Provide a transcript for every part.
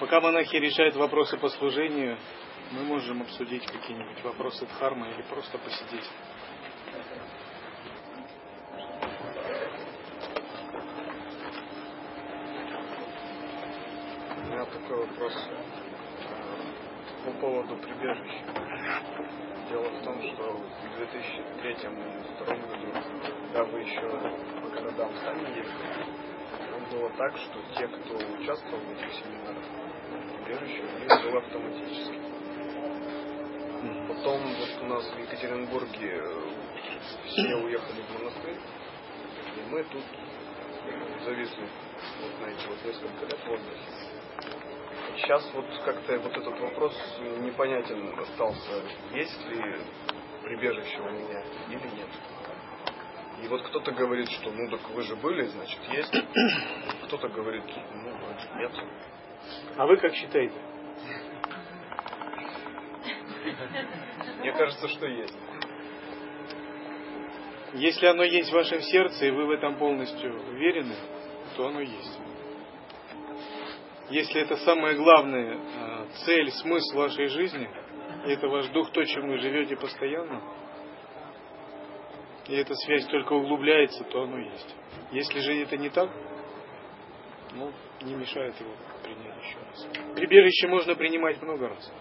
Пока монахи решают вопросы по служению, мы можем обсудить какие-нибудь вопросы дхармы или просто посидеть. У меня такой вопрос по поводу прибежища. Дело в том, что в 2003-2002 году, когда вы еще по городам сами ездили, было так, что те, кто участвовал в этих семинарах, прибежище у них было автоматически. Потом вот у нас в Екатеринбурге э, все уехали в монастырь, и мы тут зависли, вот знаете, вот несколько лет в. Сейчас вот как-то вот этот вопрос непонятен остался. Есть ли прибежище у меня или нет? И вот кто-то говорит, что ну так вы же были, значит есть. Кто-то говорит, ну нет. А вы как считаете? Мне кажется, что есть. Если оно есть в вашем сердце, и вы в этом полностью уверены, то оно есть. Если это самая главная цель, смысл вашей жизни, это ваш дух, то, чем вы живете постоянно, и эта связь только углубляется, то оно есть. Если же это не так, ну, не мешает его принять еще раз. Прибежище можно принимать много раз.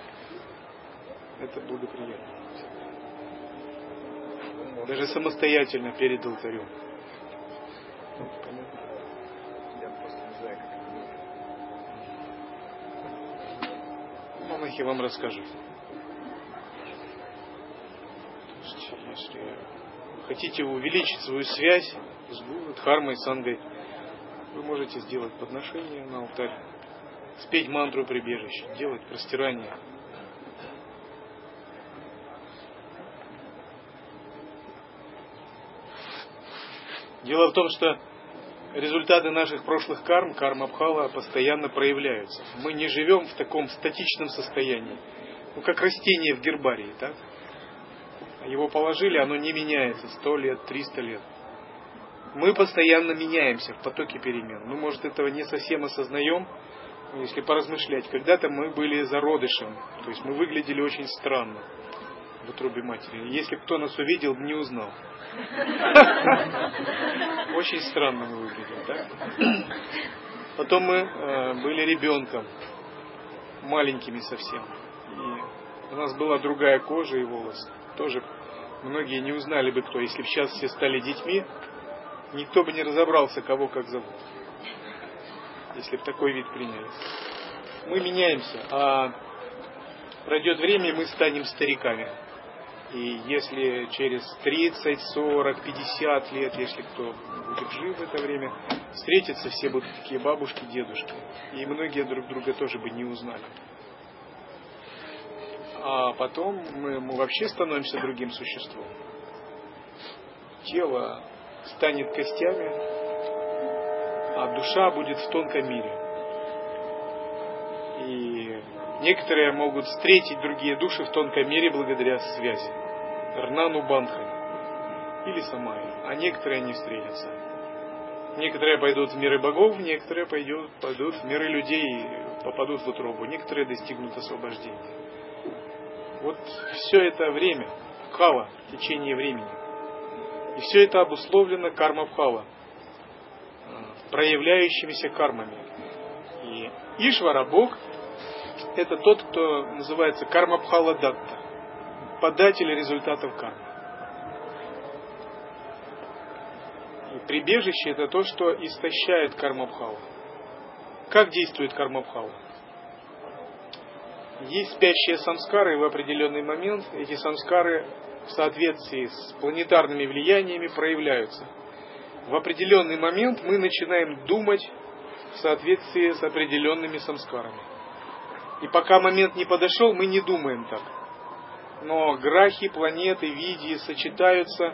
Это благоприятно. Даже самостоятельно перед алтарем. Понятно? Монахи вам расскажут. если хотите увеличить свою связь с Гуру, Дхармой, Сангой, вы можете сделать подношение на алтарь, спеть мантру прибежища, делать простирание. Дело в том, что результаты наших прошлых карм, карма Абхала, постоянно проявляются. Мы не живем в таком статичном состоянии, ну как растение в гербарии, так? Его положили, оно не меняется сто лет, триста лет. Мы постоянно меняемся в потоке перемен. Мы, может, этого не совсем осознаем, если поразмышлять. Когда-то мы были зародышем, то есть мы выглядели очень странно в утробе матери. Если кто нас увидел, не узнал. Очень странно мы выглядели, да? Потом мы э, были ребенком, маленькими совсем. И у нас была другая кожа и волосы. Тоже многие не узнали бы кто. Если бы сейчас все стали детьми, никто бы не разобрался, кого как зовут. Если бы такой вид приняли. Мы меняемся, а пройдет время, мы станем стариками. И если через 30, 40, 50 лет, если кто будет жив в это время, встретятся, все будут такие бабушки, дедушки. И многие друг друга тоже бы не узнали. А потом мы, мы вообще становимся другим существом. Тело станет костями, а душа будет в тонком мире. И некоторые могут встретить другие души в тонком мире благодаря связи. Рнану Банхани или Самайи. А некоторые не встретятся. Некоторые пойдут в миры богов, некоторые пойдут, пойдут в миры людей попадут в утробу. Некоторые достигнут освобождения. Вот все это время, кала, течение времени. И все это обусловлено карма бхава, проявляющимися кармами. И Ишвара, Бог, это тот, кто называется карма бхала датта, податель результатов кармы. И прибежище это то, что истощает карма бхава. Как действует карма бхава? Есть спящие самскары, и в определенный момент эти самскары в соответствии с планетарными влияниями проявляются. В определенный момент мы начинаем думать в соответствии с определенными самскарами. И пока момент не подошел, мы не думаем так. Но грахи, планеты, види сочетаются,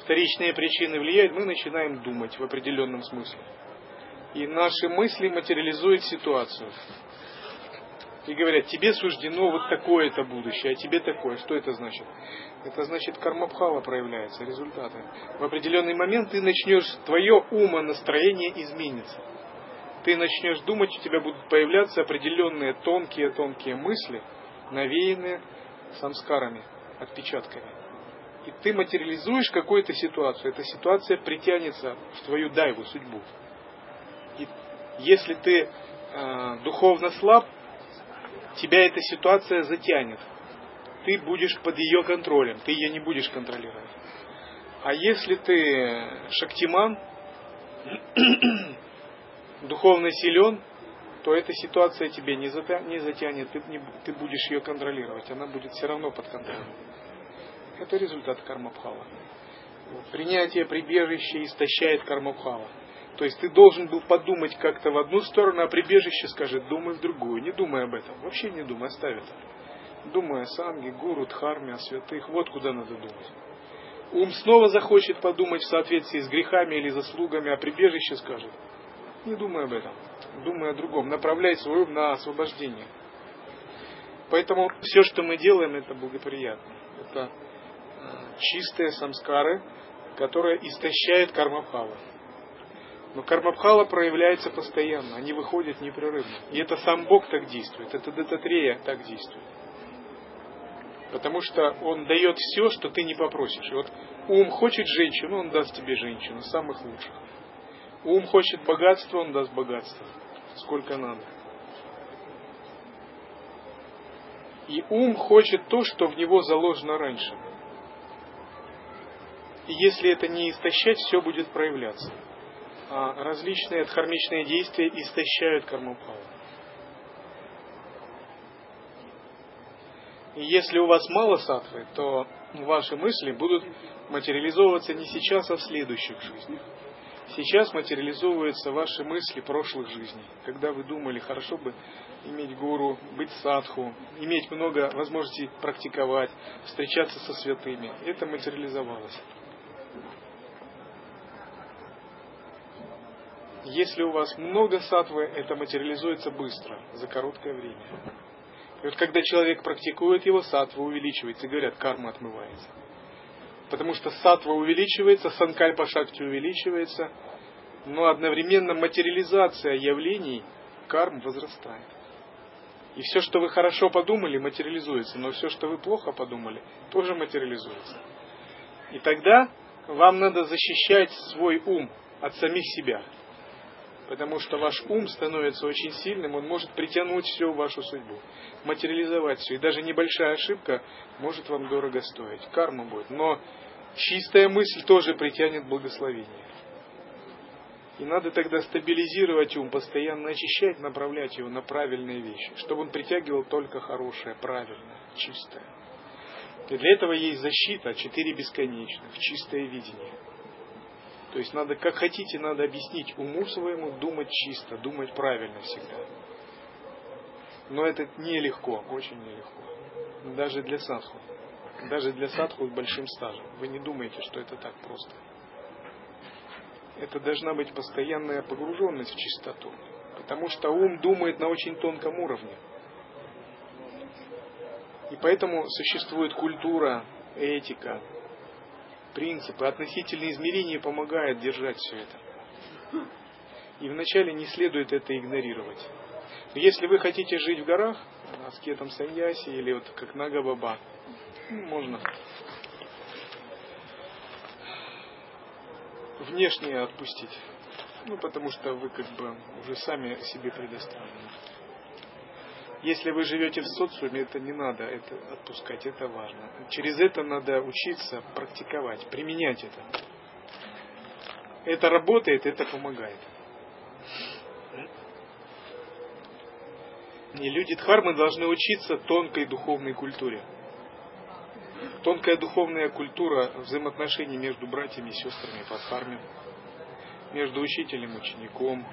вторичные причины влияют, мы начинаем думать в определенном смысле. И наши мысли материализуют ситуацию и говорят, тебе суждено вот такое-то будущее, а тебе такое. Что это значит? Это значит, кармабхава проявляется, результаты. В определенный момент ты начнешь, твое умонастроение изменится. ты начнешь думать, у тебя будут появляться определенные тонкие-тонкие мысли, навеянные самскарами, отпечатками. И ты материализуешь какую-то ситуацию, эта ситуация притянется в твою дайву, судьбу. И если ты э, духовно слаб, тебя эта ситуация затянет. Ты будешь под ее контролем, ты ее не будешь контролировать. А если ты шактиман, духовно силен, то эта ситуация тебе не затянет, ты, не, ты будешь ее контролировать, она будет все равно под контролем. Это результат кармабхава. Принятие прибежища истощает кармабхава. То есть ты должен был подумать как-то в одну сторону, а прибежище скажет, думай в другую. Не думай об этом. Вообще не думай, оставь это. Думай о санге, гуру, дхарме, о святых. Вот куда надо думать. Ум снова захочет подумать в соответствии с грехами или заслугами, а прибежище скажет, не думай об этом, думай о другом, направляй свой ум на освобождение. Поэтому все, что мы делаем, это благоприятно. Это э, чистые самскары, которые истощают кармабхава. Но кармабхала проявляется постоянно, они выходят непрерывно. И это сам Бог так действует, это Дататрея так действует. Потому что он дает все, что ты не попросишь. И вот ум хочет женщину, он даст тебе женщину, самых лучших. Ум хочет богатства, он даст богатство, сколько надо. И ум хочет то, что в него заложено раньше. И если это не истощать, все будет проявляться. А различные дхармичные действия истощают кармапалу. И если у вас мало сатвы, то ваши мысли будут материализовываться не сейчас, а в следующих жизнях. Сейчас материализовываются ваши мысли прошлых жизней, когда вы думали, хорошо бы иметь гуру, быть садху, иметь много возможностей практиковать, встречаться со святыми. Это материализовалось. Если у вас много сатвы, это материализуется быстро, за короткое время. И вот когда человек практикует его, сатва увеличивается, и говорят, карма отмывается. Потому что сатва увеличивается, санкальпа шакти увеличивается, но одновременно материализация явлений карм возрастает. И все, что вы хорошо подумали, материализуется, но все, что вы плохо подумали, тоже материализуется. И тогда вам надо защищать свой ум от самих себя. Потому что ваш ум становится очень сильным, он может притянуть всю вашу судьбу, материализовать все. И даже небольшая ошибка может вам дорого стоить. Карма будет. Но чистая мысль тоже притянет благословение. И надо тогда стабилизировать ум, постоянно очищать, направлять его на правильные вещи, чтобы он притягивал только хорошее, правильное, чистое. И для этого есть защита, четыре бесконечных, чистое видение. То есть надо, как хотите, надо объяснить уму своему думать чисто, думать правильно всегда. Но это нелегко, очень нелегко. Даже для садху. Даже для садху с большим стажем. Вы не думаете, что это так просто. Это должна быть постоянная погруженность в чистоту. Потому что ум думает на очень тонком уровне. И поэтому существует культура, этика, принципы, относительные измерения помогают держать все это. И вначале не следует это игнорировать. Но если вы хотите жить в горах, аскетом саньяси или вот как Нага Баба, можно внешне отпустить. Ну, потому что вы как бы уже сами себе предоставлены. Если вы живете в социуме, это не надо это отпускать, это важно. Через это надо учиться практиковать, применять это. Это работает, это помогает. И люди Дхармы должны учиться тонкой духовной культуре. Тонкая духовная культура взаимоотношений между братьями и сестрами по Дхарме, между учителем и учеником,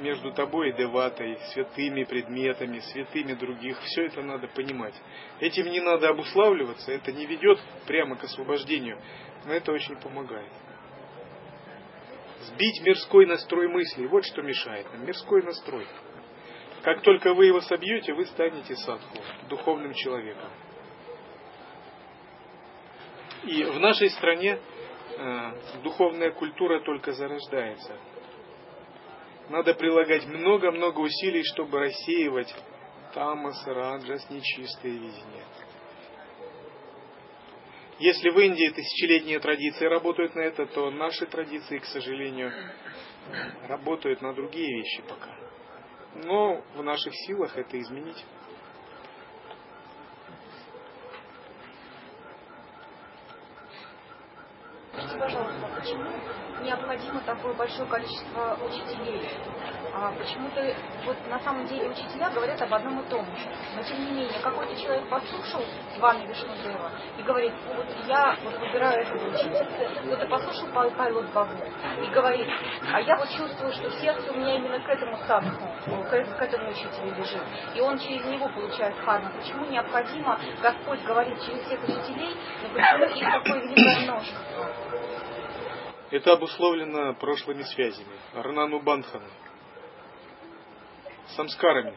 между тобой и деватой, святыми предметами, святыми других. Все это надо понимать. Этим не надо обуславливаться, это не ведет прямо к освобождению, но это очень помогает. Сбить мирской настрой мыслей, вот что мешает нам, мирской настрой. Как только вы его собьете, вы станете садху, духовным человеком. И в нашей стране э, духовная культура только зарождается. Надо прилагать много-много усилий, чтобы рассеивать тамас, раджас, нечистые видения. Если в Индии тысячелетние традиции работают на это, то наши традиции, к сожалению, работают на другие вещи пока. Но в наших силах это изменить. Скажите, пожалуйста, почему необходимо такое большое количество учителей? А почему-то вот на самом деле учителя говорят об одном и том же. Но тем не менее, какой-то человек послушал Вами Вишнудева и говорит, вот я вот выбираю этого учителя. Кто-то послушал Павел Бабу и говорит, а я вот чувствую, что сердце у меня именно к этому садху, к, к этому учителю лежит. И он через него получает харму. Почему необходимо Господь говорит через всех учителей, но почему их такое великое множество? Это обусловлено прошлыми связями, Ранану Бандхану, самскарами.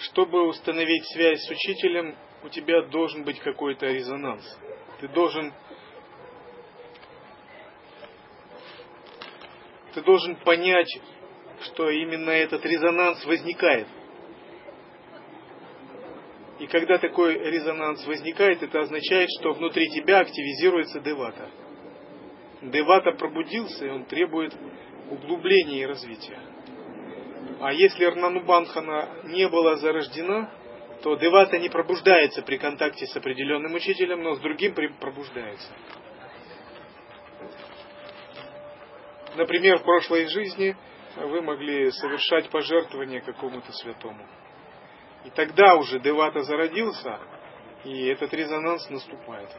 Чтобы установить связь с учителем, у тебя должен быть какой-то резонанс. Ты должен ты должен понять, что именно этот резонанс возникает. И когда такой резонанс возникает, это означает, что внутри тебя активизируется девата. Девата пробудился, и он требует углубления и развития. А если Рнанубанхана не была зарождена, то девата не пробуждается при контакте с определенным учителем, но с другим пробуждается. Например, в прошлой жизни вы могли совершать пожертвование какому-то святому. И тогда уже Девата зародился, и этот резонанс наступает.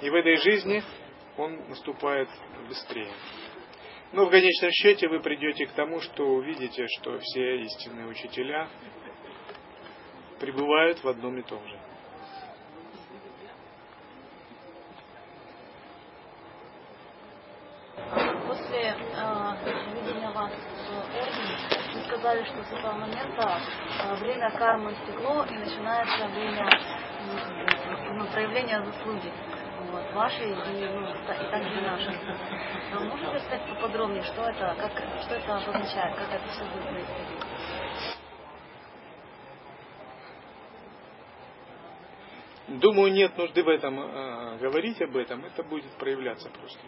И в этой жизни он наступает быстрее. Но в конечном счете вы придете к тому, что увидите, что все истинные учителя пребывают в одном и том же. После э, видения вас в ордене, сказали, что с этого момента э, время кармы стекло и начинается время ну, проявления заслуги вот, вашей и, ну, и также нашей. Но можете сказать поподробнее, что это, как, что это означает, как это все будет происходить? Думаю, нет нужды в этом э, говорить об этом, это будет проявляться просто.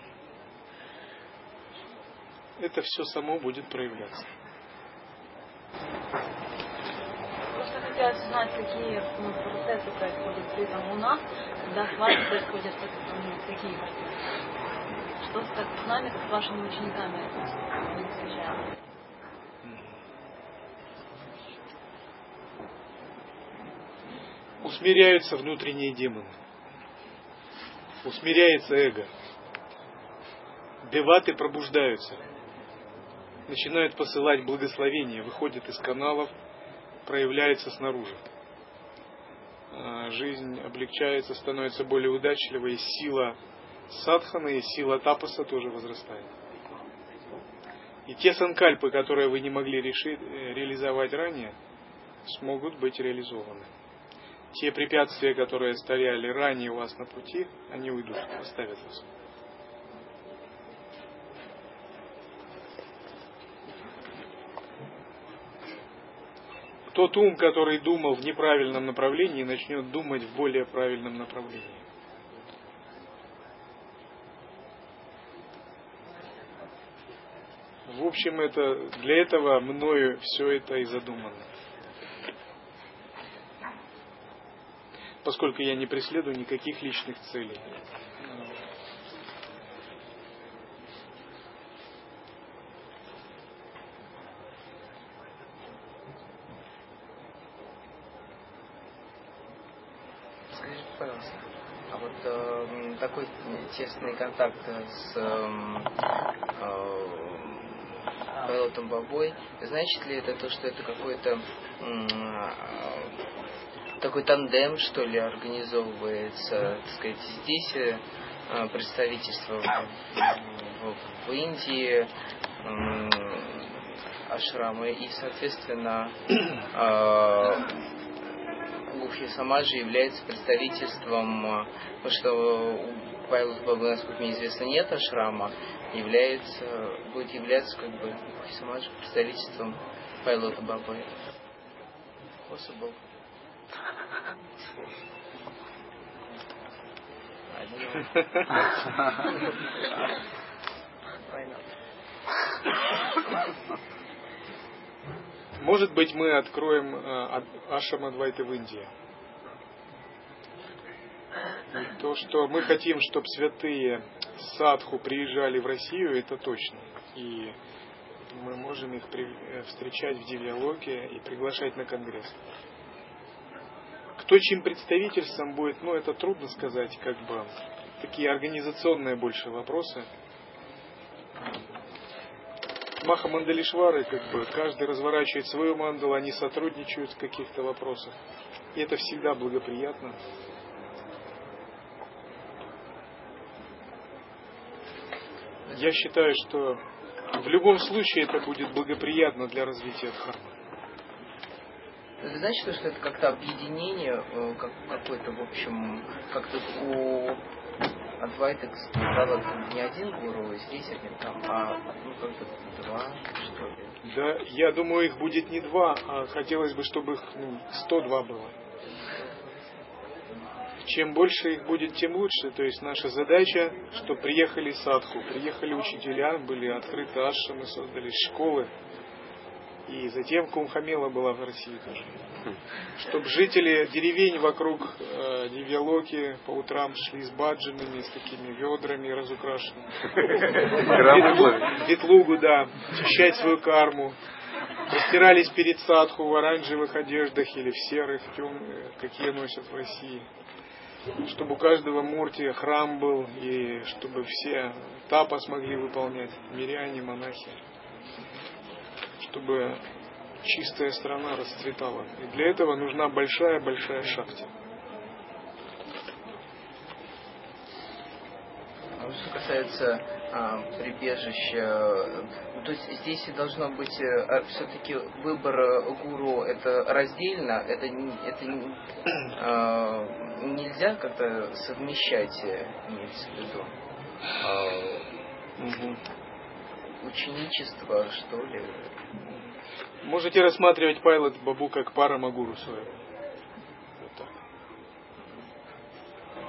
Это все само будет проявляться. Хотелось узнать, какие ну, процессы происходят при этом у нас, когда с вами происходят ну, такие Что так, с нами, как с вашими учениками? Усмиряются внутренние демоны. Усмиряется эго. Деваты пробуждаются начинают посылать благословения, выходят из каналов, проявляется снаружи. А, жизнь облегчается, становится более удачливой, и сила садхана и сила тапаса тоже возрастает. И те санкальпы, которые вы не могли решить, э, реализовать ранее, смогут быть реализованы. Те препятствия, которые стояли ранее у вас на пути, они уйдут, оставят вас. Тот ум, который думал в неправильном направлении, начнет думать в более правильном направлении. В общем, это, для этого мною все это и задумано. Поскольку я не преследую никаких личных целей. Тесный контакт с эм, э, Павелотом Бабой, значит ли это то, что это какой-то э, такой тандем, что ли, организовывается, так сказать, здесь э, представительство в, в, в Индии, ашрамы, и, соответственно, Лухи Самаджи является представительством, что Павел Баба, насколько мне известно, нет ашрама, является, будет являться как бы Хисамадж представительством Павела Бабы. Possible. Может быть, мы откроем э, Ашам Адвайты в Индии. То, что мы хотим, чтобы святые садху приезжали в Россию, это точно. И мы можем их э, встречать в диалоге и приглашать на конгресс. Кто чем представительством будет, ну это трудно сказать, как бы такие организационные больше вопросы. Маха Мандалишвары, как бы, каждый разворачивает свою мандалу, они сотрудничают в каких-то вопросах. И это всегда благоприятно. Я считаю, что в любом случае это будет благоприятно для развития дхармы. Это значит, что это как-то объединение, э, как, какое-то, в общем, как-то у Адвайта стало не один гуру, здесь один там, а ну как-то два, что ли. Да, я думаю, их будет не два, а хотелось бы, чтобы их ну, 102 было. Чем больше их будет, тем лучше. То есть наша задача, что приехали садху, приехали учителя, были открыты ашрамы, создали школы, и затем Кумхамела была в России тоже. Чтобы жители деревень вокруг э, Дивьялоки по утрам шли с баджинами, с такими ведрами разукрашенными. Ветлугу, да, очищать свою карму. Растирались перед садху в оранжевых одеждах или в серых, темных, какие носят в России. Чтобы у каждого мурти храм был, и чтобы все тапа смогли выполнять, миряне, монахи чтобы чистая страна расцветала. И для этого нужна большая-большая шахта. А что касается а, прибежища, то есть здесь должно быть а, все-таки выбор гуру это раздельно, это, это а, нельзя как-то совмещать, имеется в виду. А, угу. Ученичество, что ли? Можете рассматривать Пайлот Бабу как пара Магуру своего. Вот так.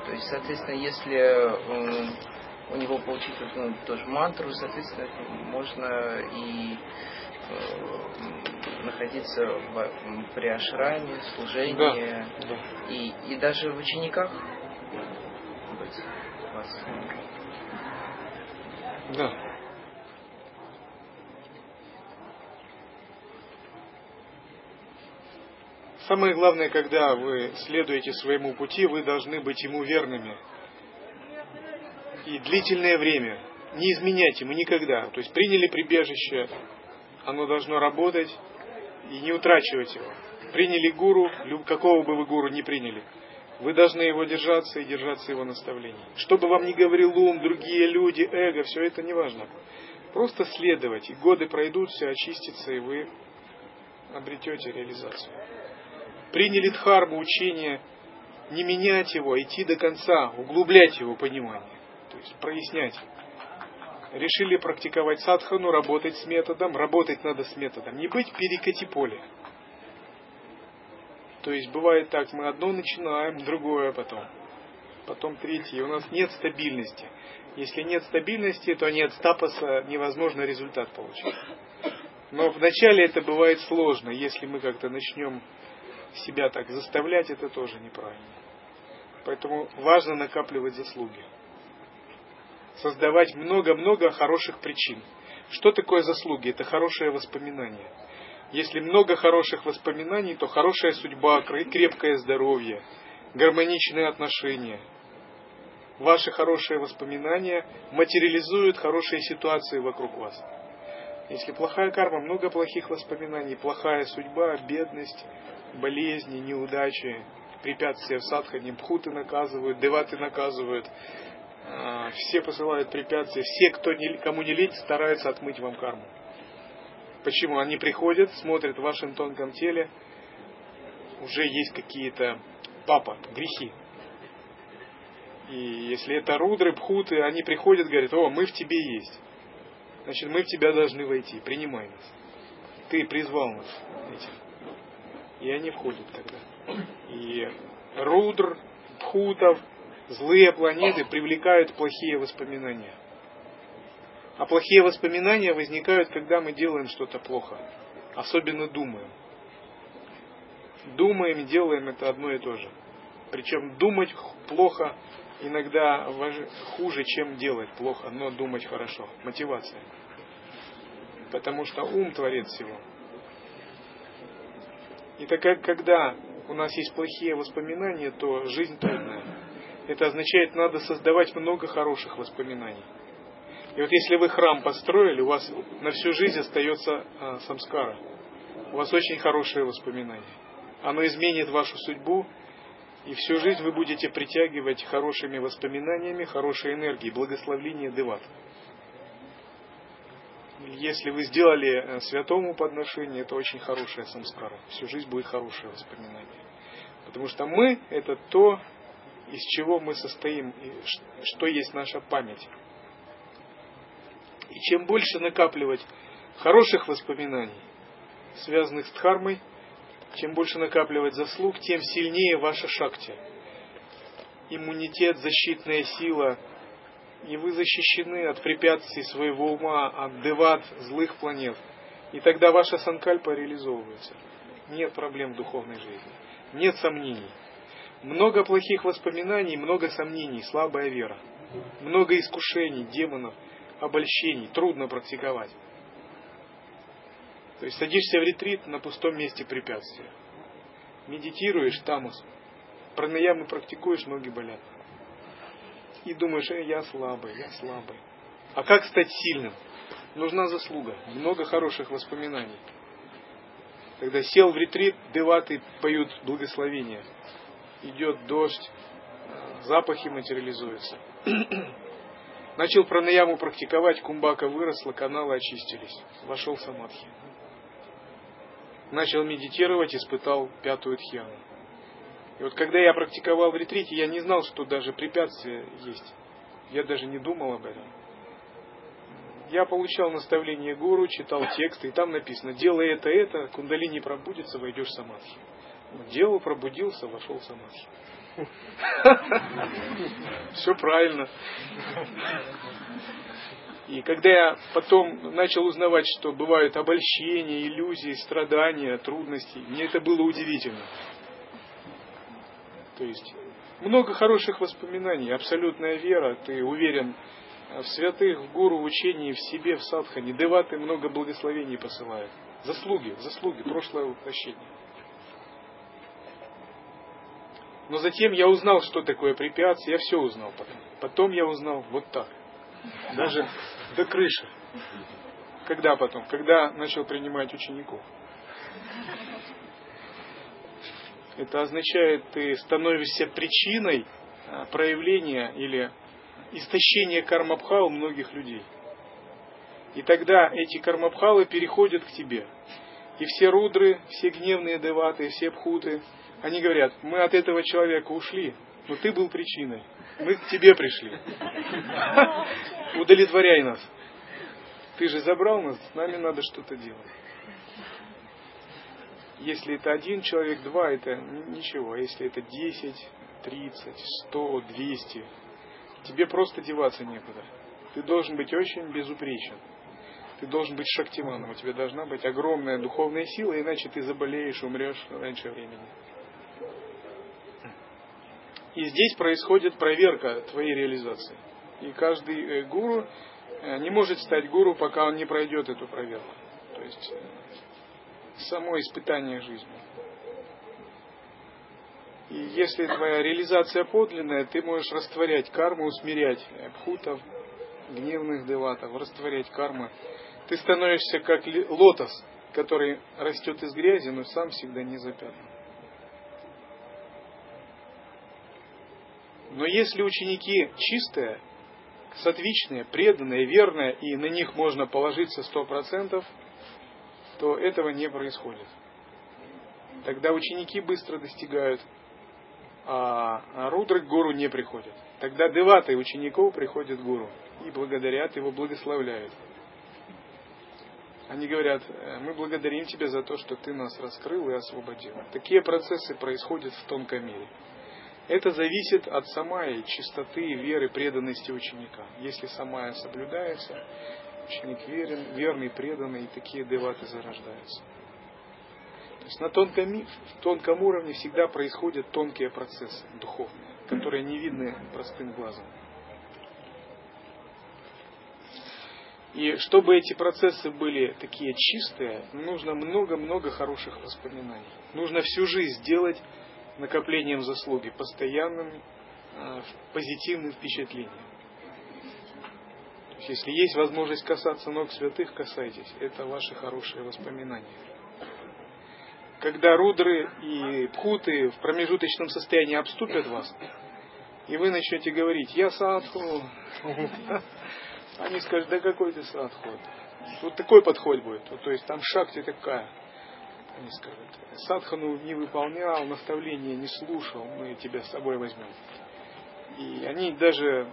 То есть, соответственно, если у него получить ну, тоже мантру, соответственно, можно и э, находиться в, при ашраме, служении, да, да. И, и даже в учениках быть вас. Да. Самое главное, когда вы следуете своему пути, вы должны быть ему верными. И длительное время. Не изменять ему никогда. То есть приняли прибежище, оно должно работать и не утрачивать его. Приняли гуру, какого бы вы гуру не приняли, вы должны его держаться и держаться его наставлений. Что бы вам ни говорил ум, другие люди, эго, все это не важно. Просто следовать, и годы пройдут, все очистится, и вы обретете реализацию приняли дхарму, учение, не менять его, а идти до конца, углублять его понимание, то есть прояснять. Решили практиковать садхану, работать с методом, работать надо с методом, не быть перекати поле. То есть бывает так, мы одно начинаем, другое потом, потом третье, у нас нет стабильности. Если нет стабильности, то нет стапаса, невозможно результат получить. Но вначале это бывает сложно, если мы как-то начнем себя так заставлять, это тоже неправильно. Поэтому важно накапливать заслуги. Создавать много-много хороших причин. Что такое заслуги? Это хорошее воспоминание. Если много хороших воспоминаний, то хорошая судьба, крепкое здоровье, гармоничные отношения. Ваши хорошие воспоминания материализуют хорошие ситуации вокруг вас. Если плохая карма, много плохих воспоминаний, плохая судьба, бедность, болезни, неудачи, препятствия в садхане, бхуты наказывают, деваты наказывают, все посылают препятствия, все, кто не, кому не лень, стараются отмыть вам карму. Почему? Они приходят, смотрят в вашем тонком теле, уже есть какие-то папа, грехи. И если это рудры, пхуты, они приходят, говорят, о, мы в тебе есть. Значит, мы в тебя должны войти, принимай нас. Ты призвал нас этим. И они входят тогда. И рудр, пхутов, злые планеты привлекают плохие воспоминания. А плохие воспоминания возникают, когда мы делаем что-то плохо. Особенно думаем. Думаем и делаем это одно и то же. Причем думать плохо иногда хуже, чем делать плохо, но думать хорошо. Мотивация. Потому что ум творит всего. И так как когда у нас есть плохие воспоминания, то жизнь трудная. Это означает, надо создавать много хороших воспоминаний. И вот если вы храм построили, у вас на всю жизнь остается а, самскара. У вас очень хорошие воспоминания. Оно изменит вашу судьбу, и всю жизнь вы будете притягивать хорошими воспоминаниями, хорошей энергией, благословление деват. Если вы сделали э, святому подношение, это очень хорошая самскара. Всю жизнь будет хорошее воспоминание. Потому что мы – это то, из чего мы состоим, что есть наша память. И чем больше накапливать хороших воспоминаний, связанных с дхармой, чем больше накапливать заслуг, тем сильнее ваша шакти. Иммунитет, защитная сила, и вы защищены от препятствий своего ума, от деват, злых планет. И тогда ваша санкальпа реализовывается. Нет проблем в духовной жизни. Нет сомнений. Много плохих воспоминаний, много сомнений, слабая вера. Много искушений, демонов, обольщений. Трудно практиковать. То есть садишься в ретрит на пустом месте препятствия. Медитируешь, тамус. Пранаямы практикуешь, ноги болят. И думаешь, э, я слабый, я слабый. А как стать сильным? Нужна заслуга, много хороших воспоминаний. Когда сел в ретрит, деваты поют благословения. Идет дождь, запахи материализуются. Начал пранаяму практиковать, кумбака выросла, каналы очистились. Вошел самадхи начал медитировать, испытал пятую тхьяну. И вот когда я практиковал в ретрите, я не знал, что даже препятствия есть. Я даже не думал об этом. Я получал наставление гуру, читал тексты, и там написано, делай это, это, кундалини пробудится, войдешь в самадхи. Делал, пробудился, вошел самадхи. Все правильно. И когда я потом начал узнавать, что бывают обольщения, иллюзии, страдания, трудности, мне это было удивительно. То есть много хороших воспоминаний, абсолютная вера, ты уверен в святых, в гуру, в учении, в себе, в садхане. Деваты много благословений посылают. Заслуги, заслуги, прошлое воплощение. Но затем я узнал, что такое препятствие, я все узнал потом. Потом я узнал вот так. Даже до крыши. Когда потом? Когда начал принимать учеников. Это означает, ты становишься причиной а, проявления или истощения кармабха у многих людей. И тогда эти кармабхалы переходят к тебе. И все рудры, все гневные деваты, все пхуты, они говорят, мы от этого человека ушли, но ты был причиной. Мы к тебе пришли. Удовлетворяй нас. Ты же забрал нас, с нами надо что-то делать. Если это один человек, два, это ничего. А если это десять, тридцать, сто, двести, тебе просто деваться некуда. Ты должен быть очень безупречен. Ты должен быть шактиманом. У тебя должна быть огромная духовная сила, иначе ты заболеешь, умрешь раньше времени. И здесь происходит проверка твоей реализации. И каждый э, гуру э, не может стать гуру, пока он не пройдет эту проверку. То есть э, само испытание жизни. И если твоя реализация подлинная, ты можешь растворять карму, усмирять пхутов, гневных деватов, растворять кармы. Ты становишься как лотос, который растет из грязи, но сам всегда не запятнан. Но если ученики чистые, сатвичные, преданные, верные, и на них можно положиться сто процентов, то этого не происходит. Тогда ученики быстро достигают, а рудры к гору не приходят. Тогда деваты учеников приходят к гуру и благодарят его, благословляют. Они говорят, «Э, мы благодарим тебя за то, что ты нас раскрыл и освободил. Такие процессы происходят в тонком мире. Это зависит от самой чистоты, веры, преданности ученика. Если самая соблюдается, ученик верен, верный, преданный, и такие деваты зарождаются. То есть на тонком, в тонком уровне всегда происходят тонкие процессы духовные, которые не видны простым глазом. И чтобы эти процессы были такие чистые, нужно много-много хороших воспоминаний. Нужно всю жизнь делать накоплением заслуги, постоянным э, позитивным впечатлением. То есть, если есть возможность касаться ног святых, касайтесь. Это ваши хорошие воспоминания. Когда рудры и пхуты в промежуточном состоянии обступят вас, и вы начнете говорить, я садху, они скажут, да какой ты садху? Вот такой подход будет. То есть там шахте такая. Они скажут, садхану не выполнял, наставления не слушал, мы тебя с собой возьмем. И они даже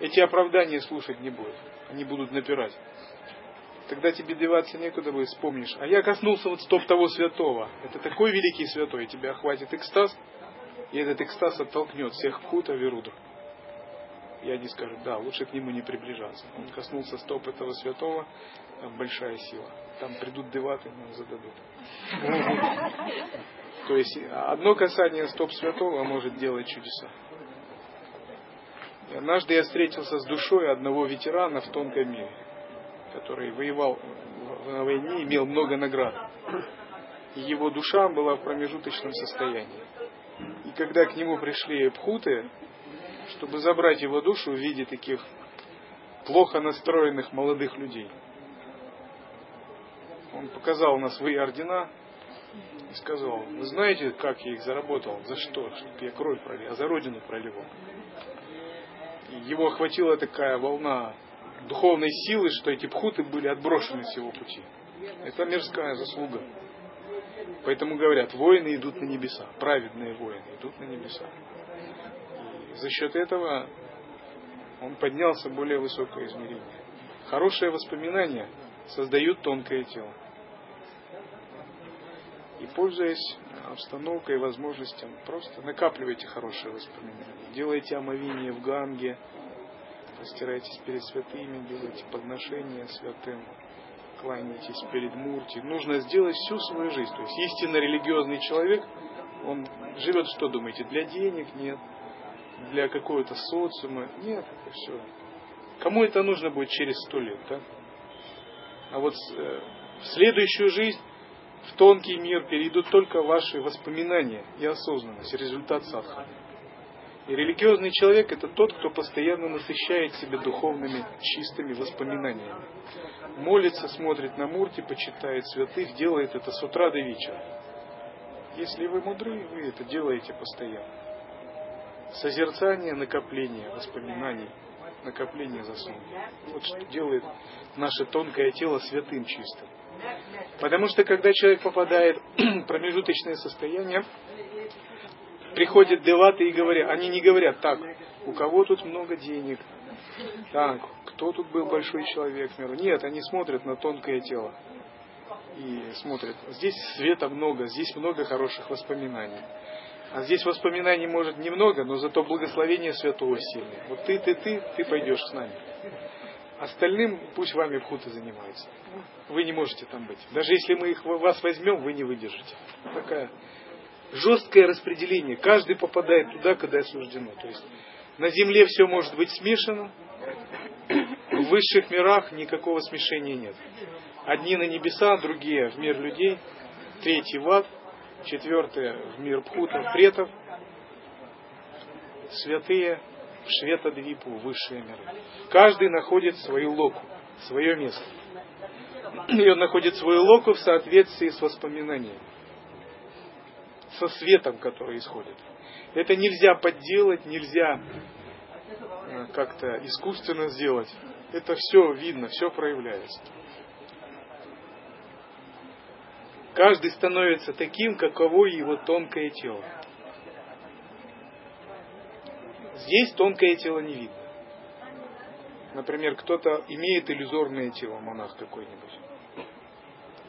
эти оправдания слушать не будут. Они будут напирать. Тогда тебе деваться некуда будет, вспомнишь. А я коснулся вот стоп того святого. Это такой великий святой, тебя охватит экстаз, и этот экстаз оттолкнет всех пхутов и рудр и они скажут, да, лучше к нему не приближаться. Он коснулся стоп этого святого, там большая сила. Там придут деваты, нам зададут. То есть одно касание стоп святого может делать чудеса. И однажды я встретился с душой одного ветерана в тонком мире, который воевал на войне, имел много наград. И его душа была в промежуточном состоянии. И когда к нему пришли пхуты, чтобы забрать его душу в виде таких плохо настроенных молодых людей. Он показал на свои ордена и сказал, вы знаете, как я их заработал, за что, чтобы я кровь пролил, а за родину проливал. И его охватила такая волна духовной силы, что эти пхуты были отброшены с его пути. Это мирская заслуга. Поэтому говорят, воины идут на небеса, праведные воины идут на небеса за счет этого он поднялся в более высокое измерение. Хорошие воспоминания создают тонкое тело. И пользуясь обстановкой и возможностям, просто накапливайте хорошие воспоминания. Делайте омовение в Ганге, растирайтесь перед святыми, делайте подношения святым, кланяйтесь перед Мурти. Нужно сделать всю свою жизнь. То есть истинно религиозный человек, он живет, что думаете, для денег? Нет для какого-то социума. Нет, это все. Кому это нужно будет через сто лет, да? А вот э, в следующую жизнь, в тонкий мир перейдут только ваши воспоминания и осознанность, результат садханы. И религиозный человек это тот, кто постоянно насыщает себя духовными чистыми воспоминаниями. Молится, смотрит на Мурти, почитает святых, делает это с утра до вечера. Если вы мудры, вы это делаете постоянно. Созерцание, накопление воспоминаний, накопление заслуг. Вот что делает наше тонкое тело святым чистым. Потому что когда человек попадает в промежуточное состояние, приходят деваты и говорят, они не говорят, так, у кого тут много денег, так, кто тут был большой человек миру. Нет, они смотрят на тонкое тело и смотрят, здесь света много, здесь много хороших воспоминаний. А здесь воспоминаний может немного, но зато благословение святого сильное. Вот ты, ты, ты, ты пойдешь с нами. Остальным пусть вами вхуты занимаются. Вы не можете там быть. Даже если мы их, вас возьмем, вы не выдержите. Такая жесткое распределение. Каждый попадает туда, куда осуждено. То есть на земле все может быть смешано, в высших мирах никакого смешения нет. Одни на небеса, другие в мир людей, третий в ад – четвертое в мир пхутов, претов, святые в Шветадвипу, высшие миры. Каждый находит свою локу, свое место. И он находит свою локу в соответствии с воспоминаниями, со светом, который исходит. Это нельзя подделать, нельзя э, как-то искусственно сделать. Это все видно, все проявляется. Каждый становится таким, каково его тонкое тело. Здесь тонкое тело не видно. Например, кто-то имеет иллюзорное тело, монах какой-нибудь.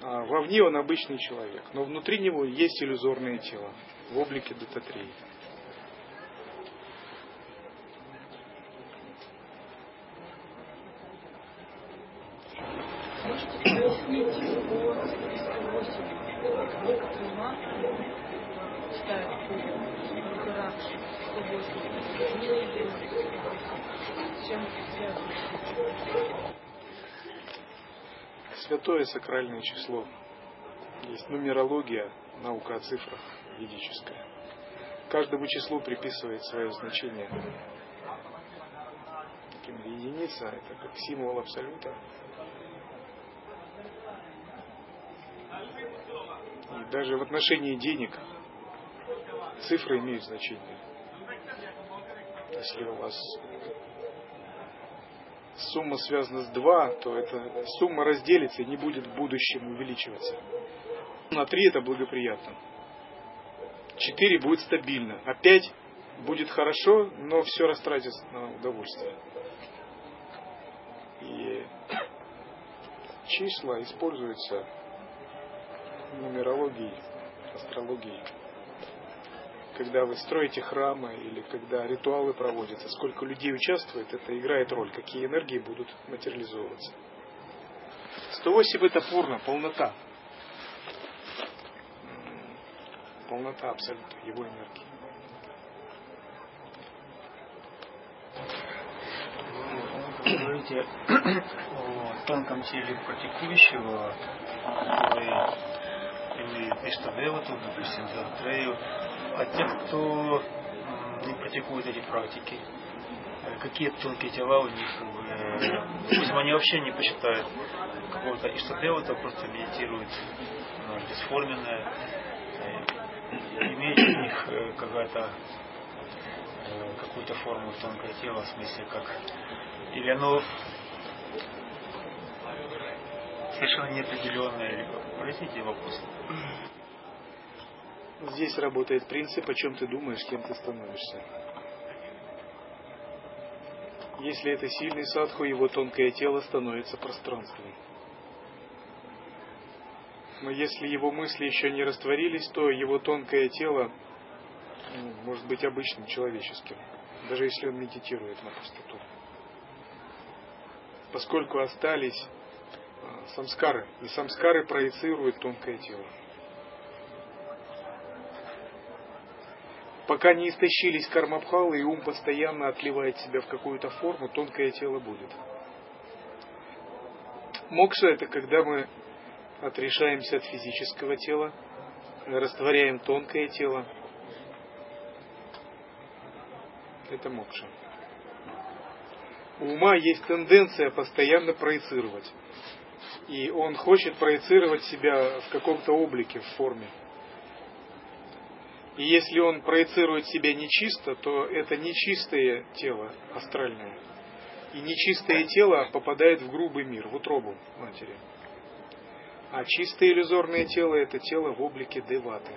А вовне он обычный человек, но внутри него есть иллюзорное тело в облике Дататрии. Святое сакральное число. Есть нумерология, наука о цифрах ведическая. Каждому числу приписывает свое значение. Единица – это как символ абсолюта, И даже в отношении денег цифры имеют значение. Если у вас сумма связана с 2, то эта сумма разделится и не будет в будущем увеличиваться. На 3 это благоприятно. 4 будет стабильно. А 5 будет хорошо, но все растратится на удовольствие. И числа используются нумерологии, астрологии. Когда вы строите храмы или когда ритуалы проводятся, сколько людей участвует, это играет роль, какие энергии будут материализовываться. 108 это пурна, полнота. Полнота абсолютно его энергии. Вы говорите о тонком теле практикующего, который или Иштадевату, допустим, Затрею, а те, кто не практикует эти практики, э, какие тонкие тела у них, э, допустим, они вообще не посчитают какого-то Иштадевата, просто медитируют ну, бесформенное, э, имеет у них какая-то какую-то форму тонкое тело, в смысле как или оно совершенно неопределенное, или Простите вопрос. Здесь работает принцип, о чем ты думаешь, кем ты становишься. Если это сильный садху, его тонкое тело становится пространством. Но если его мысли еще не растворились, то его тонкое тело ну, может быть обычным, человеческим, даже если он медитирует на пустоту. Поскольку остались самскары. И самскары проецируют тонкое тело. Пока не истощились кармабхалы и ум постоянно отливает себя в какую-то форму, тонкое тело будет. Мокша это когда мы отрешаемся от физического тела, растворяем тонкое тело. Это мокша. У ума есть тенденция постоянно проецировать и он хочет проецировать себя в каком-то облике, в форме. И если он проецирует себя нечисто, то это нечистое тело астральное. И нечистое тело попадает в грубый мир, в утробу матери. А чистое иллюзорное тело – это тело в облике деваты.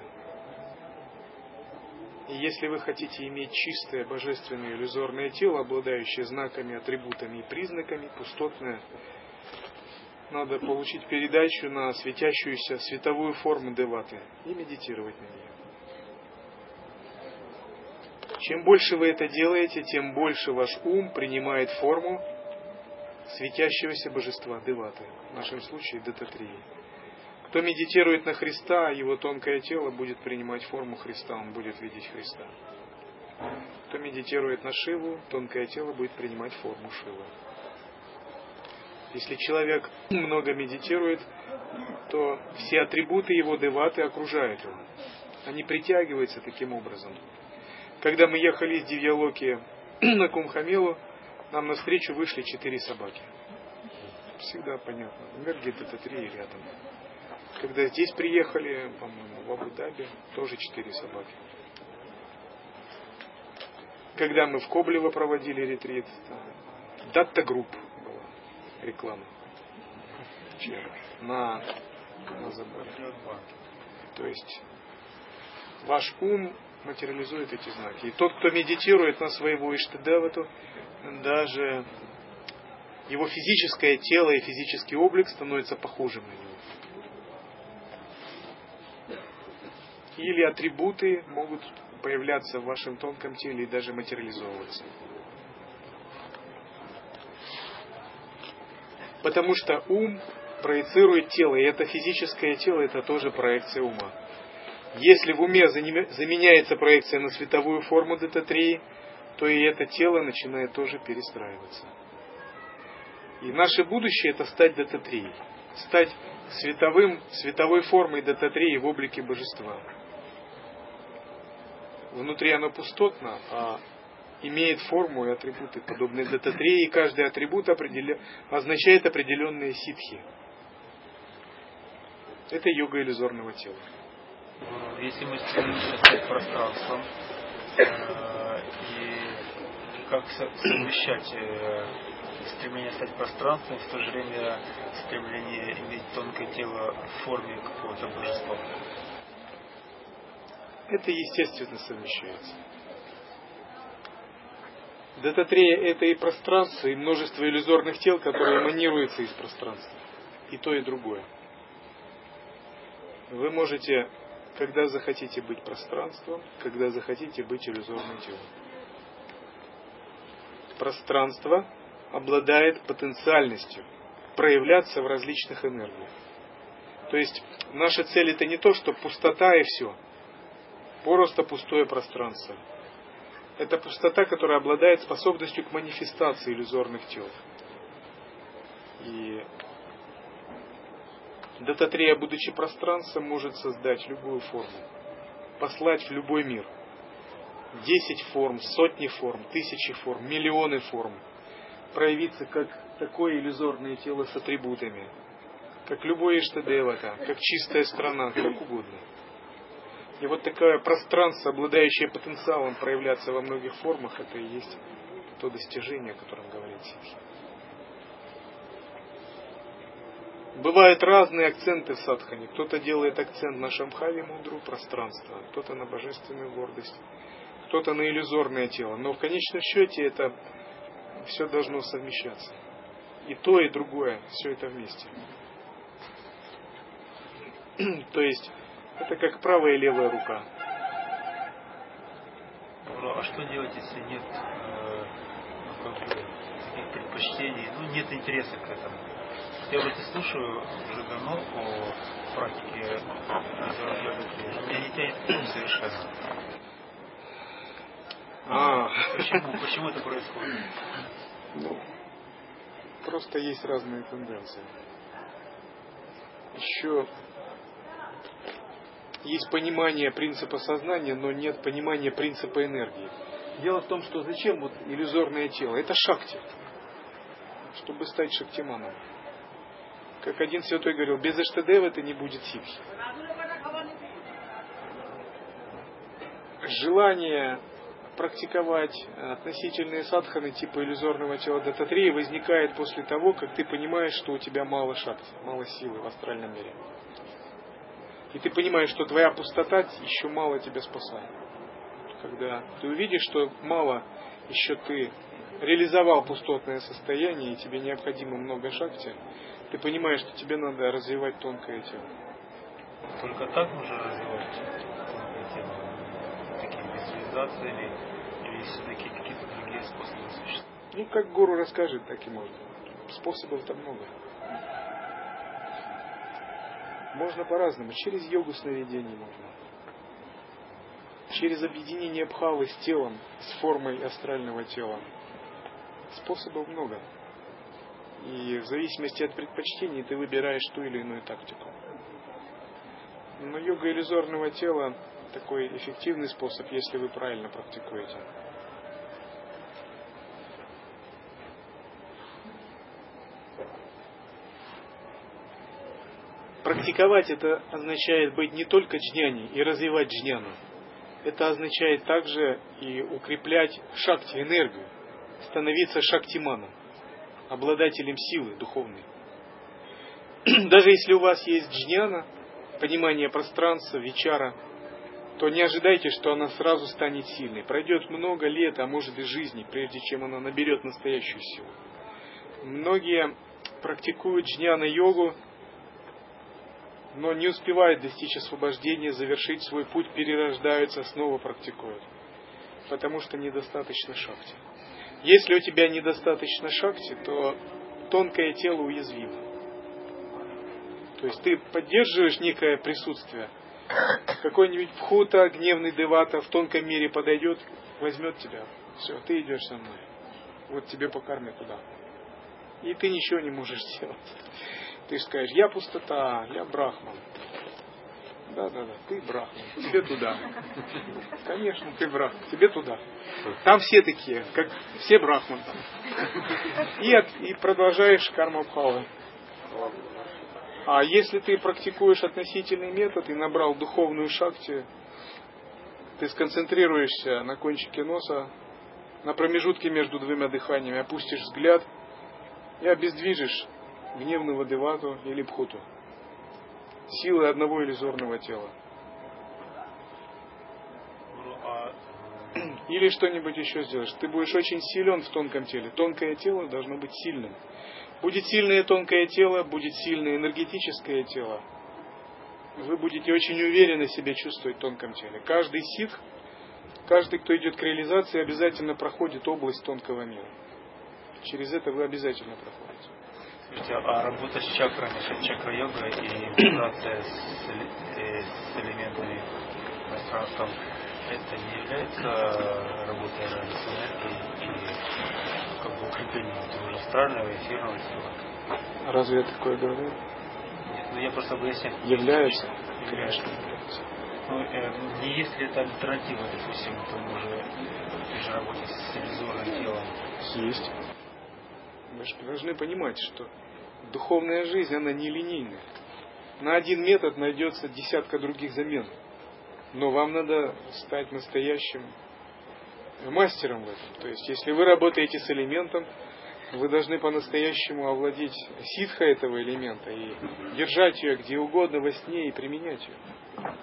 И если вы хотите иметь чистое, божественное иллюзорное тело, обладающее знаками, атрибутами и признаками, пустотное, надо получить передачу на светящуюся световую форму деваты и медитировать на нее. Чем больше вы это делаете, тем больше ваш ум принимает форму светящегося божества деваты, в нашем случае дататрии. Кто медитирует на Христа, его тонкое тело будет принимать форму Христа, он будет видеть Христа. Кто медитирует на Шиву, тонкое тело будет принимать форму Шивы. Если человек много медитирует, то все атрибуты его деваты окружают его. Они притягиваются таким образом. Когда мы ехали из Дивьялоки на Кумхамилу, нам навстречу вышли четыре собаки. Всегда понятно. Энергия это три рядом. Когда здесь приехали, по-моему, в Абу-Даби, тоже четыре собаки. Когда мы в Коблево проводили ретрит, Датта Групп, реклама. На, на заборе. То есть ваш ум материализует эти знаки. И тот, кто медитирует на своего Иштадевату, даже его физическое тело и физический облик становится похожим на него. Или атрибуты могут появляться в вашем тонком теле и даже материализовываться. Потому что ум проецирует тело, и это физическое тело, это тоже проекция ума. Если в уме заменяется проекция на световую форму дата-3, то и это тело начинает тоже перестраиваться. И наше будущее это стать дата-3, стать световым, световой формой дата-3 в облике божества. Внутри оно пустотно, а имеет форму и атрибуты, подобные дата-3, и каждый атрибут определя... означает определенные ситхи. Это йога иллюзорного тела. Если мы стремимся стать пространством, и как совмещать стремление стать пространством, в то же время стремление иметь тонкое тело в форме какого-то божества? Это естественно совмещается. Дататрея это и пространство, и множество иллюзорных тел, которые эманируются из пространства. И то, и другое. Вы можете, когда захотите быть пространством, когда захотите быть иллюзорным телом. Пространство обладает потенциальностью проявляться в различных энергиях. То есть наша цель это не то, что пустота и все. Просто пустое пространство. Это пустота, которая обладает способностью к манифестации иллюзорных тел. И Дататрея, будучи пространством, может создать любую форму, послать в любой мир. Десять форм, сотни форм, тысячи форм, миллионы форм. Проявиться как такое иллюзорное тело с атрибутами, как любой Иштадевата, как чистая страна, как угодно. И вот такое пространство, обладающее потенциалом проявляться во многих формах, это и есть то достижение, о котором говорит Сидхи. Бывают разные акценты в садхане. Кто-то делает акцент на Шамхави Мудру, пространство, кто-то на божественную гордость, кто-то на иллюзорное тело. Но в конечном счете это все должно совмещаться. И то, и другое, все это вместе. То есть, это как правая и левая рука. А что делать, если нет э, ну, предпочтений, ну нет интереса к этому? Я вот и слушаю уже давно по практике Меня не тянет совершенно. А. Почему? Почему это происходит? Ну, просто есть разные тенденции. Еще есть понимание принципа сознания, но нет понимания принципа энергии. Дело в том, что зачем вот иллюзорное тело? Это шакти, чтобы стать шактиманом. Как один святой говорил, без Эштадева это не будет ситхи. Желание практиковать относительные садханы типа иллюзорного тела дататрии возникает после того, как ты понимаешь, что у тебя мало шакти, мало силы в астральном мире. И ты понимаешь, что твоя пустота еще мало тебя спасает. Когда ты увидишь, что мало еще ты реализовал пустотное состояние, и тебе необходимо много шакти, ты понимаешь, что тебе надо развивать тонкое тело. Только так можно развивать тонкое тело? Такими визуализациями или все-таки какие-то другие способы существуют? Ну, как гуру расскажет, так и можно. Способов-то много. Можно по-разному. Через йогу сновидений можно. Через объединение бхавы с телом, с формой астрального тела. Способов много. И в зависимости от предпочтений ты выбираешь ту или иную тактику. Но йога иллюзорного тела такой эффективный способ, если вы правильно практикуете. Практиковать это означает быть не только джняни и развивать джняну. Это означает также и укреплять шакти, энергию, становиться шактиманом обладателем силы духовной. Даже если у вас есть джняна, понимание пространства, вечара, то не ожидайте, что она сразу станет сильной. Пройдет много лет, а может и жизни, прежде чем она наберет настоящую силу. Многие практикуют джняна-йогу, но не успевают достичь освобождения, завершить свой путь, перерождаются, снова практикуют. Потому что недостаточно шакти. Если у тебя недостаточно шакти, то тонкое тело уязвимо. То есть ты поддерживаешь некое присутствие. Какой-нибудь пхута, гневный девата в тонком мире подойдет, возьмет тебя. Все, ты идешь со мной. Вот тебе по карме туда. И ты ничего не можешь сделать. Ты скажешь, я пустота, я брахман. Да, да, да, ты брахман, тебе туда. Конечно, ты брахман, тебе туда. Там все такие, как все брахман. И, и продолжаешь карма бхавы. А если ты практикуешь относительный метод и набрал духовную шакти, ты сконцентрируешься на кончике носа, на промежутке между двумя дыханиями, опустишь взгляд и обездвижишь гневного девату или пхуту. Силы одного иллюзорного тела. Или что-нибудь еще сделаешь. Ты будешь очень силен в тонком теле. Тонкое тело должно быть сильным. Будет сильное тонкое тело, будет сильное энергетическое тело. Вы будете очень уверенно себя чувствовать в тонком теле. Каждый ситх, каждый, кто идет к реализации, обязательно проходит область тонкого мира. Через это вы обязательно проходите. А работа с чакрами, чакра-йога и медитация с, э, с элементами пространством, это не является работой с энергией и как бы укреплением того же астрального эфирного тела? Разве я такое говорю? Нет, ну я просто объясняю. Является? Конечно. Ну, э, не есть ли это альтернатива, допустим, тому же, той же работе с иллюзорным телом? Есть. Вы же должны понимать, что духовная жизнь, она не линейная. На один метод найдется десятка других замен. Но вам надо стать настоящим мастером в этом. То есть, если вы работаете с элементом, вы должны по-настоящему овладеть ситхой этого элемента и держать ее где угодно во сне и применять ее.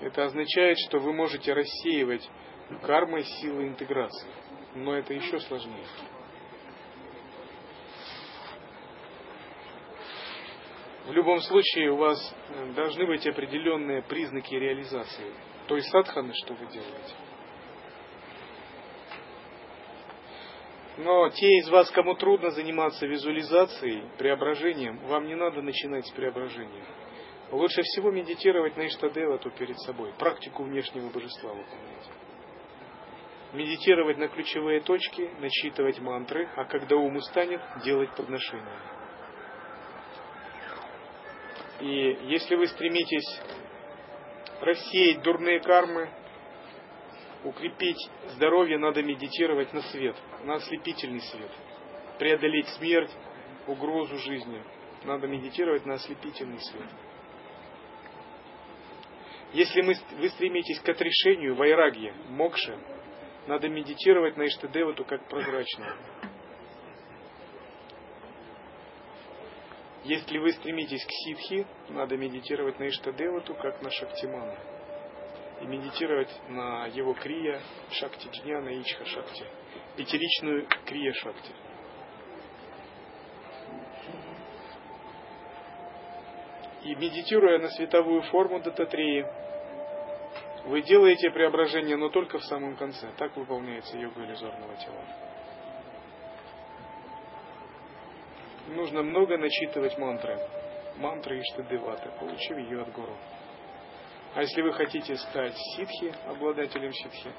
Это означает, что вы можете рассеивать кармой силы интеграции. Но это еще сложнее. В любом случае у вас э, должны быть определенные признаки реализации той садханы, что вы делаете. Но те из вас, кому трудно заниматься визуализацией, преображением, вам не надо начинать с преображения. Лучше всего медитировать на Иштадевату перед собой, практику внешнего божества выполнять. Медитировать на ключевые точки, начитывать мантры, а когда ум устанет, делать подношения. И если вы стремитесь рассеять дурные кармы, укрепить здоровье, надо медитировать на свет, на ослепительный свет. Преодолеть смерть, угрозу жизни. Надо медитировать на ослепительный свет. Если мы, вы стремитесь к отрешению, вайрагье, мокше, надо медитировать на Иштадевату как прозрачную. Если вы стремитесь к ситхи, надо медитировать на Иштадевату как на Шактимана. И медитировать на его крия Шакти Джняна и Ичха Шакти. Пятеричную крия Шакти. И медитируя на световую форму Дататреи, вы делаете преображение, но только в самом конце. Так выполняется йога иллюзорного тела. Нужно много начитывать мантры. Мантры Иштадеваты, получив ее от гуру. А если вы хотите стать ситхи, обладателем ситхи,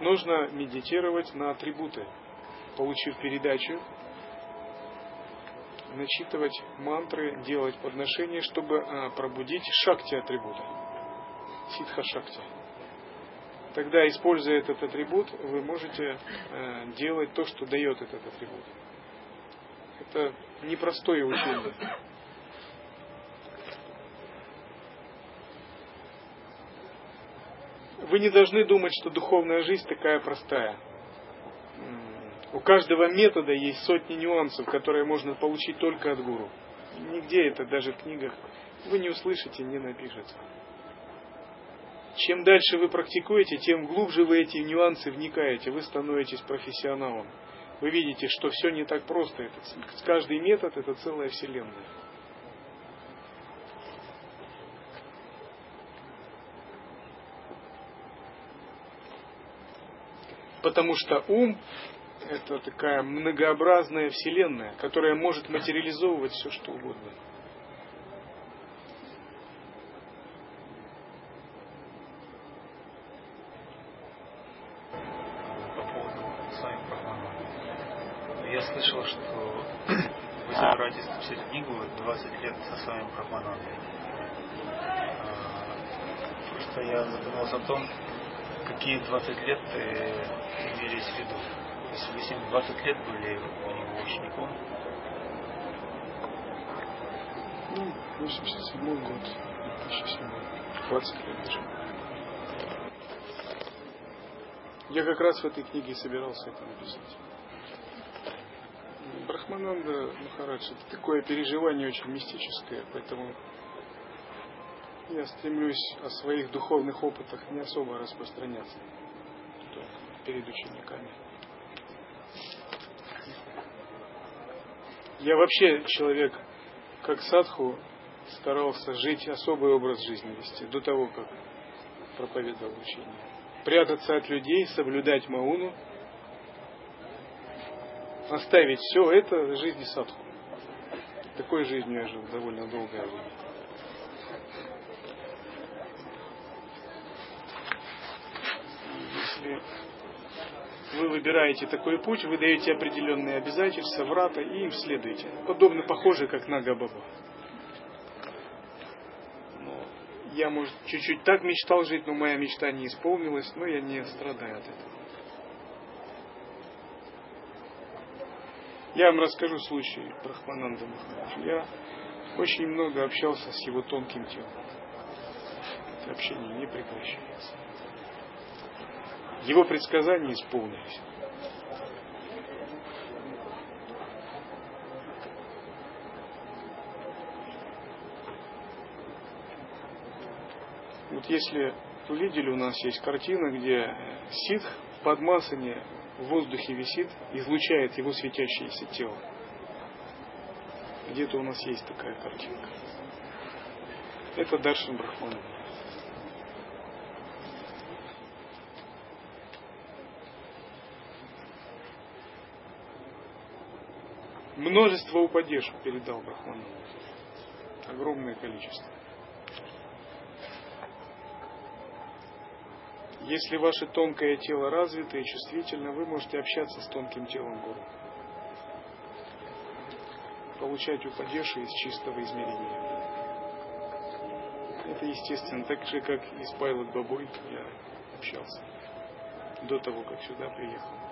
нужно медитировать на атрибуты, получив передачу начитывать мантры, делать подношения, чтобы а, пробудить шакти атрибута. Ситха шакти. Тогда, используя этот атрибут, вы можете э, делать то, что дает этот атрибут. Это непростое учение. Вы не должны думать, что духовная жизнь такая простая. У каждого метода есть сотни нюансов, которые можно получить только от гуру. Нигде это даже в книгах вы не услышите, не напишется. Чем дальше вы практикуете, тем глубже вы эти нюансы вникаете, вы становитесь профессионалом. Вы видите, что все не так просто. Это, каждый метод это целая вселенная. Потому что ум – это такая многообразная вселенная, которая может материализовывать все, что угодно. Я слышал, что вы собираетесь написать книгу 20 лет со своим Брахманандой. Просто я задумался о том, какие 20 лет имелись в виду. Если вы с ним 20 лет были у него учеником. Ну, 87 год, 2007, 20 лет даже. Я как раз в этой книге собирался это написать. Брахмананда Махарадж это такое переживание очень мистическое, поэтому я стремлюсь о своих духовных опытах не особо распространяться перед учениками. Я вообще человек, как садху, старался жить особый образ жизни вести до того, как проповедовал учение. Прятаться от людей, соблюдать мауну, оставить все это жизни садху. Такой жизнью я жил довольно долгое время. Если вы выбираете такой путь, вы даете определенные обязательства, врата и им следуете. Подобно, похоже, как на Габаба. Я, может, чуть-чуть так мечтал жить, но моя мечта не исполнилась, но я не страдаю от этого. Я вам расскажу случай Брахмананда Махараджа. Я очень много общался с его тонким телом. Это общение не прекращается его предсказания исполнились. Вот если видели, у нас есть картина, где ситх под масами в воздухе висит, излучает его светящееся тело. Где-то у нас есть такая картинка. Это Даршин Брахманова. Множество упадеш передал Брахману. Огромное количество. Если ваше тонкое тело развито и чувствительно, вы можете общаться с тонким телом гуру. Получать упадеши из чистого измерения. Это естественно, так же, как и с Пайлот Бабой я общался до того, как сюда приехал.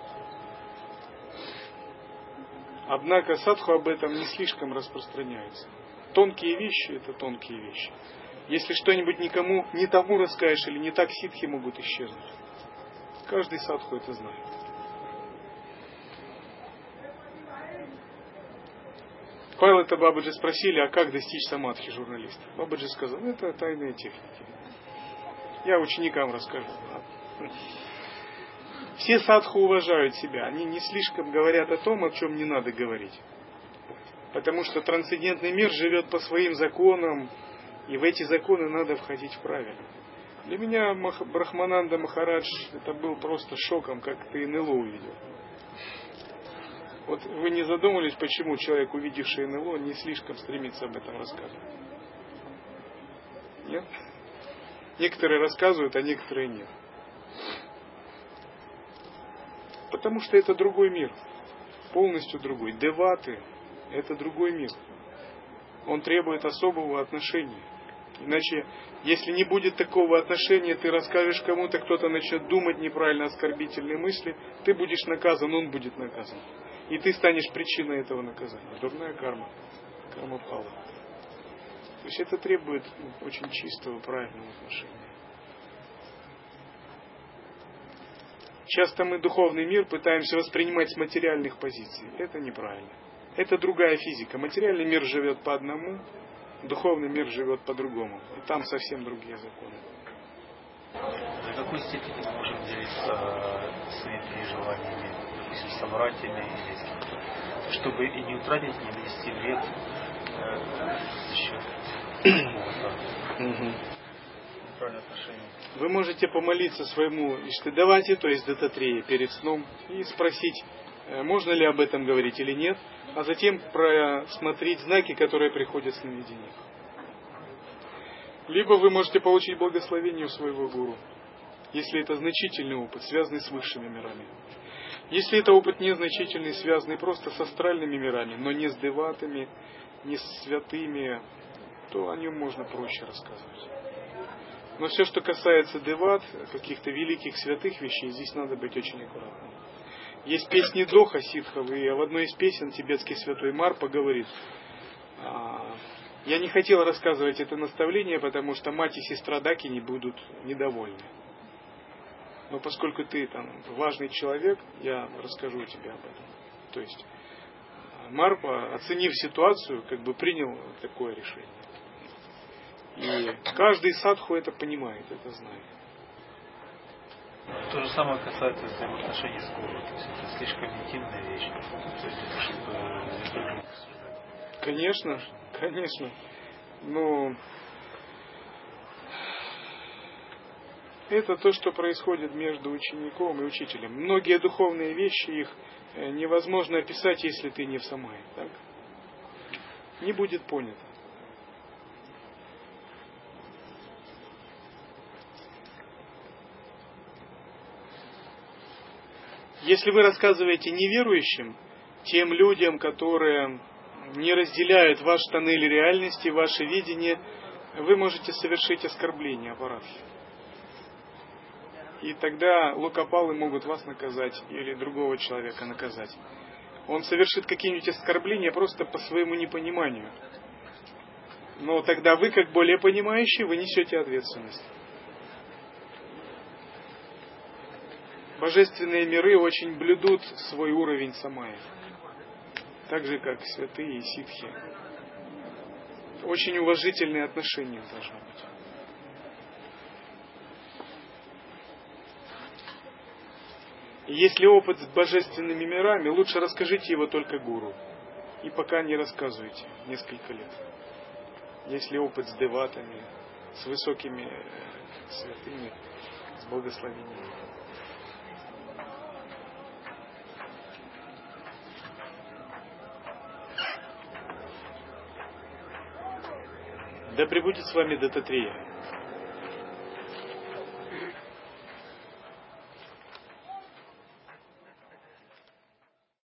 Однако садху об этом не слишком распространяется. Тонкие вещи – это тонкие вещи. Если что-нибудь никому не тому расскажешь или не так, ситхи могут исчезнуть. Каждый садху это знает. Павел-то Бабаджи спросили, а как достичь самадхи журналист? Бабаджи сказал, это тайная техника. Я ученикам расскажу. Все садху уважают себя, они не слишком говорят о том, о чем не надо говорить. Потому что трансцендентный мир живет по своим законам, и в эти законы надо входить правильно. Для меня Брахмананда Махарадж это был просто шоком, как ты НЛО увидел. Вот вы не задумывались, почему человек, увидевший НЛО, не слишком стремится об этом рассказывать? Нет? Некоторые рассказывают, а некоторые нет. Потому что это другой мир. Полностью другой. Деваты – это другой мир. Он требует особого отношения. Иначе, если не будет такого отношения, ты расскажешь кому-то, кто-то начнет думать неправильно оскорбительные мысли, ты будешь наказан, он будет наказан. И ты станешь причиной этого наказания. Дурная карма. Карма пала. То есть это требует ну, очень чистого, правильного отношения. Часто мы духовный мир пытаемся воспринимать с материальных позиций. Это неправильно. Это другая физика. Материальный мир живет по одному, духовный мир живет по-другому. И там совсем другие законы. До какой степени мы можем делиться э, своими переживаниями, допустим, с собратьями или чтобы и не утратить, не нанести вред э, за счет какого-то Вы можете помолиться своему Иштадавати, то есть Дататрее, перед сном и спросить, э, можно ли об этом говорить или нет, а затем просмотреть знаки, которые приходят с наведением. Либо вы можете получить благословение у своего гуру, если это значительный опыт, связанный с высшими мирами. Если это опыт незначительный, связанный просто с астральными мирами, но не с деватами, не с святыми, то о нем можно проще рассказывать. Но все, что касается деват, каких-то великих святых вещей, здесь надо быть очень аккуратным. Есть песни Доха ситхов, и в одной из песен тибетский святой Марпа говорит, «А, я не хотел рассказывать это наставление, потому что мать и сестра Даки не будут недовольны. Но поскольку ты там важный человек, я расскажу тебе об этом. То есть Марпа, оценив ситуацию, как бы принял такое решение. И каждый садху это понимает, это знает. То же самое касается взаимоотношений с гуру. То есть это слишком интимная вещь. То есть это чтобы Конечно, конечно. Но это то, что происходит между учеником и учителем. Многие духовные вещи, их э, невозможно описать, если ты не в самай. Так? Не будет понято. Если вы рассказываете неверующим, тем людям, которые не разделяют ваш тоннель реальности, ваше видение, вы можете совершить оскорбление аппаратки. И тогда лукопалы могут вас наказать или другого человека наказать. Он совершит какие-нибудь оскорбления просто по своему непониманию. Но тогда вы, как более понимающий, вы несете ответственность. Божественные миры очень блюдут свой уровень самая. Так же, как святые и ситхи. Очень уважительные отношения должны быть. Если опыт с божественными мирами, лучше расскажите его только гуру. И пока не рассказывайте несколько лет. Если опыт с деватами, с высокими э, святыми, с благословениями. Да пребудет с вами Дататрия.